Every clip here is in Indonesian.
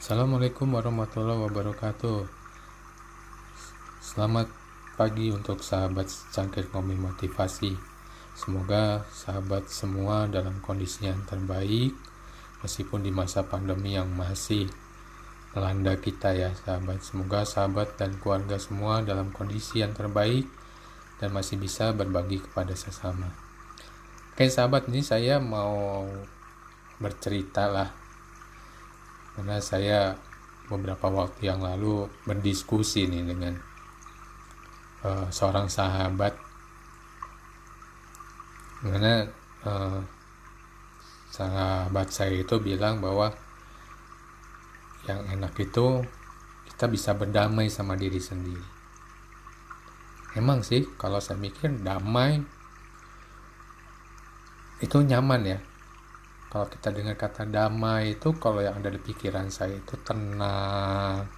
Assalamualaikum warahmatullahi wabarakatuh. Selamat pagi untuk sahabat cangkir komi motivasi. Semoga sahabat semua dalam kondisi yang terbaik Meskipun di masa pandemi yang masih melanda kita ya sahabat. Semoga sahabat dan keluarga semua dalam kondisi yang terbaik Dan masih bisa berbagi kepada sesama. Oke sahabat ini saya mau bercerita lah karena saya beberapa waktu yang lalu berdiskusi nih dengan uh, seorang sahabat. Karena uh, sahabat saya itu bilang bahwa yang enak itu kita bisa berdamai sama diri sendiri. Emang sih kalau saya mikir damai itu nyaman ya kalau kita dengar kata damai itu kalau yang ada di pikiran saya itu tenang.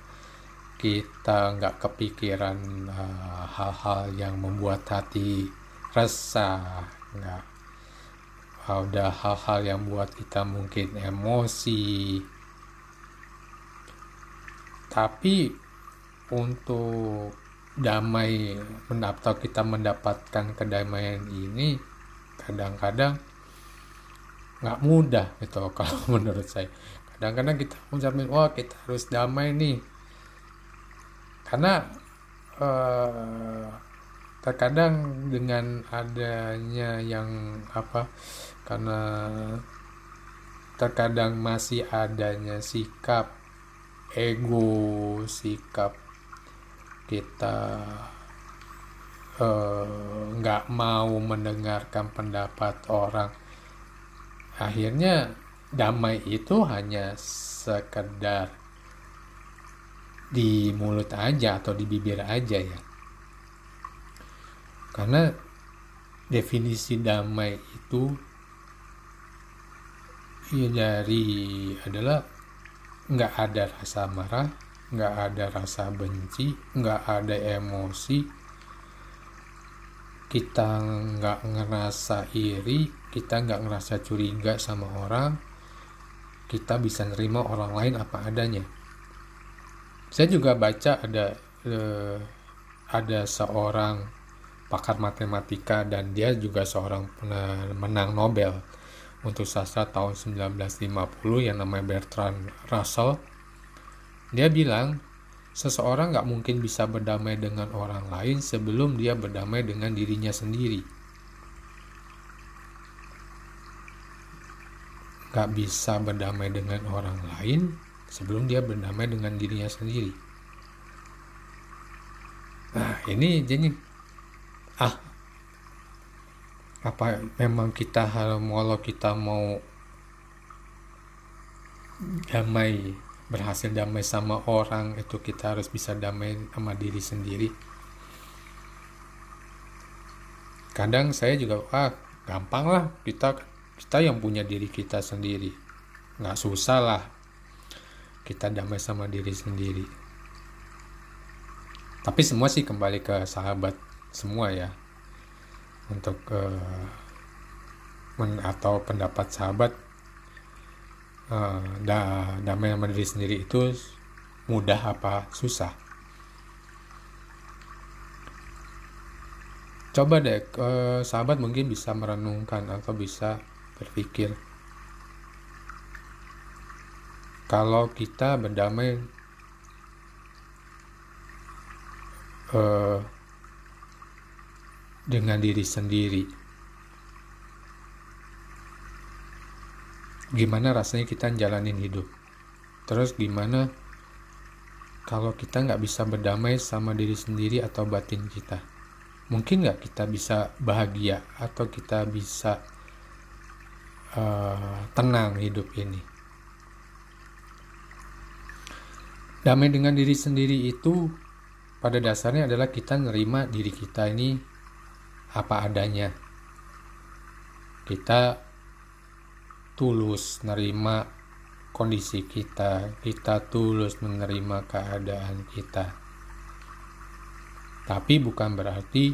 Kita nggak kepikiran uh, hal-hal uh, yang membuat hati resah nggak. Ada hal-hal yang buat kita mungkin emosi. Tapi untuk damai atau kita mendapatkan kedamaian ini kadang-kadang nggak mudah gitu kalau menurut saya. Kadang-kadang kita mengucapkan wah kita harus damai nih. Karena uh, terkadang dengan adanya yang apa karena terkadang masih adanya sikap ego sikap kita eh, nggak uh, mau mendengarkan pendapat orang akhirnya damai itu hanya sekedar di mulut aja atau di bibir aja ya. Karena definisi damai itu ya dari adalah nggak ada rasa marah nggak ada rasa benci nggak ada emosi kita nggak ngerasa iri kita nggak ngerasa curiga sama orang kita bisa nerima orang lain apa adanya. Saya juga baca ada eh, ada seorang pakar matematika dan dia juga seorang menang Nobel untuk sastra tahun 1950 yang namanya Bertrand Russell. Dia bilang seseorang nggak mungkin bisa berdamai dengan orang lain sebelum dia berdamai dengan dirinya sendiri. Nggak bisa berdamai dengan orang lain sebelum dia berdamai dengan dirinya sendiri. Nah, ini jadi ah apa memang kita harus kalau kita mau damai berhasil damai sama orang itu kita harus bisa damai sama diri sendiri. Kadang saya juga ah gampang lah kita kita yang punya diri kita sendiri. Nggak susah lah kita damai sama diri sendiri. Tapi semua sih kembali ke sahabat semua ya untuk uh, men atau pendapat sahabat uh, da damai sama diri sendiri itu mudah apa susah? Coba deh uh, sahabat mungkin bisa merenungkan atau bisa berpikir. Kalau kita berdamai uh, dengan diri sendiri gimana rasanya kita jalanin hidup? Terus gimana kalau kita nggak bisa berdamai sama diri sendiri atau batin kita? Mungkin nggak kita bisa bahagia atau kita bisa uh, tenang hidup ini? Damai dengan diri sendiri itu pada dasarnya adalah kita nerima diri kita ini apa adanya. Kita tulus nerima kondisi kita, kita tulus menerima keadaan kita. Tapi bukan berarti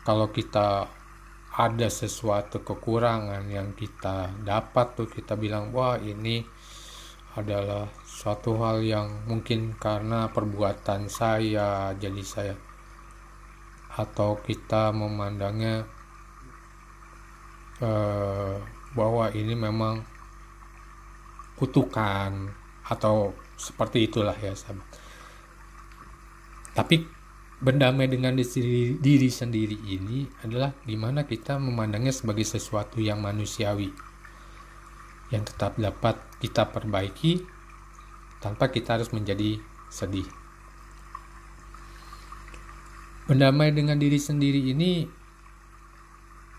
kalau kita ada sesuatu kekurangan yang kita dapat tuh kita bilang wah ini adalah suatu hal yang mungkin karena perbuatan saya jadi saya atau kita memandangnya eh, bahwa ini memang kutukan atau seperti itulah ya sahabat tapi berdamai dengan diri, diri sendiri ini adalah di mana kita memandangnya sebagai sesuatu yang manusiawi yang tetap dapat kita perbaiki tanpa kita harus menjadi sedih. Berdamai dengan diri sendiri ini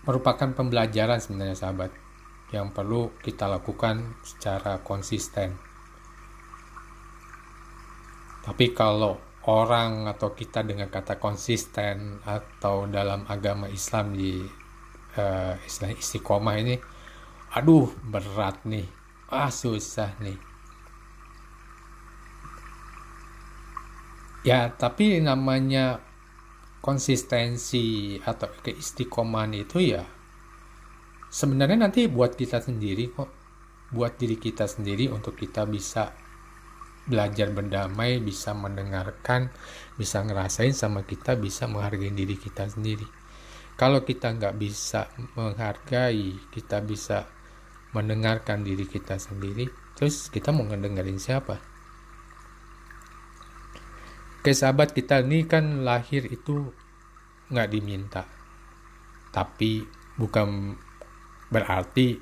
merupakan pembelajaran sebenarnya sahabat yang perlu kita lakukan secara konsisten. Tapi kalau orang atau kita dengan kata konsisten atau dalam agama Islam di uh, istilah istiqomah ini aduh berat nih ah susah nih ya tapi namanya konsistensi atau keistiqomahan itu ya sebenarnya nanti buat kita sendiri kok buat diri kita sendiri untuk kita bisa belajar berdamai, bisa mendengarkan, bisa ngerasain sama kita, bisa menghargai diri kita sendiri. Kalau kita nggak bisa menghargai, kita bisa mendengarkan diri kita sendiri, terus kita mau ngedengerin siapa? Oke sahabat kita ini kan lahir itu nggak diminta, tapi bukan berarti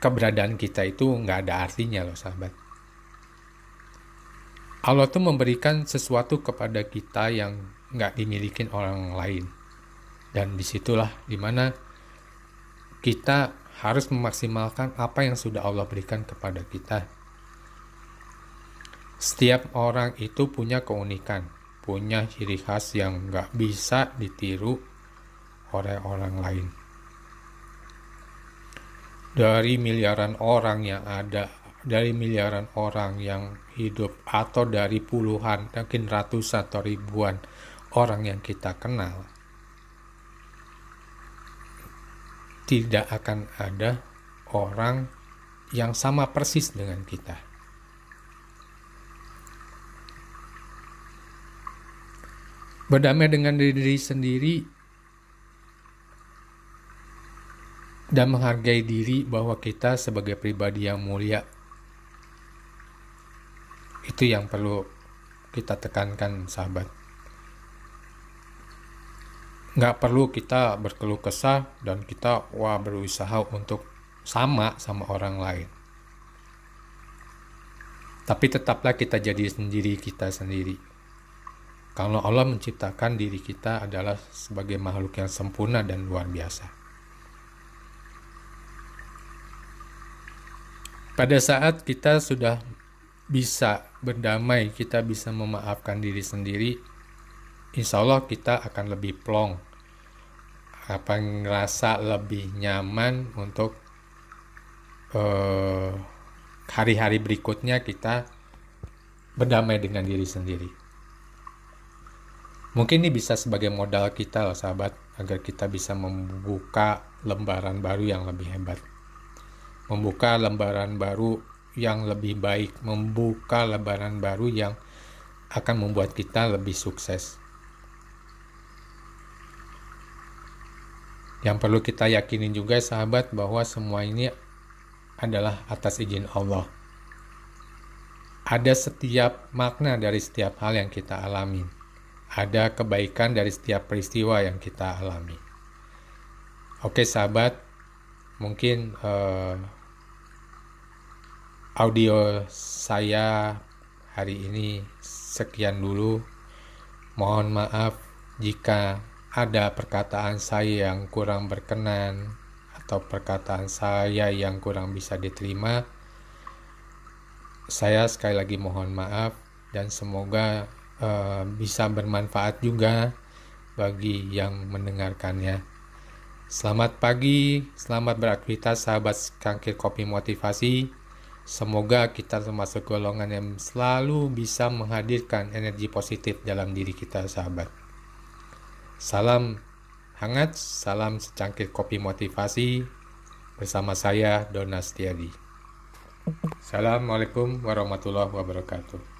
keberadaan kita itu nggak ada artinya loh sahabat Allah tuh memberikan sesuatu kepada kita yang nggak dimiliki orang lain. Dan di situlah di mana kita harus memaksimalkan apa yang sudah Allah berikan kepada kita. Setiap orang itu punya keunikan, punya ciri khas yang nggak bisa ditiru oleh orang lain. Dari miliaran orang yang ada dari miliaran orang yang hidup atau dari puluhan, mungkin ratusan atau ribuan orang yang kita kenal, tidak akan ada orang yang sama persis dengan kita. Berdamai dengan diri sendiri dan menghargai diri bahwa kita sebagai pribadi yang mulia. Itu yang perlu kita tekankan sahabat. Nggak perlu kita berkeluh kesah dan kita wah berusaha untuk sama sama orang lain. Tapi tetaplah kita jadi sendiri kita sendiri. Kalau Allah menciptakan diri kita adalah sebagai makhluk yang sempurna dan luar biasa pada saat kita sudah bisa berdamai, kita bisa memaafkan diri sendiri, insya Allah kita akan lebih plong, apa ngerasa lebih nyaman untuk eh, hari-hari berikutnya kita berdamai dengan diri sendiri. Mungkin ini bisa sebagai modal kita loh sahabat, agar kita bisa membuka lembaran baru yang lebih hebat. Membuka lembaran baru yang lebih baik, membuka lebaran baru yang akan membuat kita lebih sukses. Yang perlu kita yakini juga sahabat bahwa semua ini adalah atas izin Allah. Ada setiap makna dari setiap hal yang kita alami. Ada kebaikan dari setiap peristiwa yang kita alami. Oke sahabat, mungkin uh, audio saya hari ini sekian dulu. Mohon maaf jika ada perkataan saya yang kurang berkenan atau perkataan saya yang kurang bisa diterima. Saya sekali lagi mohon maaf dan semoga uh, bisa bermanfaat juga bagi yang mendengarkannya. Selamat pagi, selamat beraktivitas sahabat kangkir kopi motivasi. Semoga kita termasuk golongan yang selalu bisa menghadirkan energi positif dalam diri kita, sahabat. Salam hangat, salam secangkir kopi motivasi bersama saya Dona Setiadi. Assalamualaikum warahmatullahi wabarakatuh.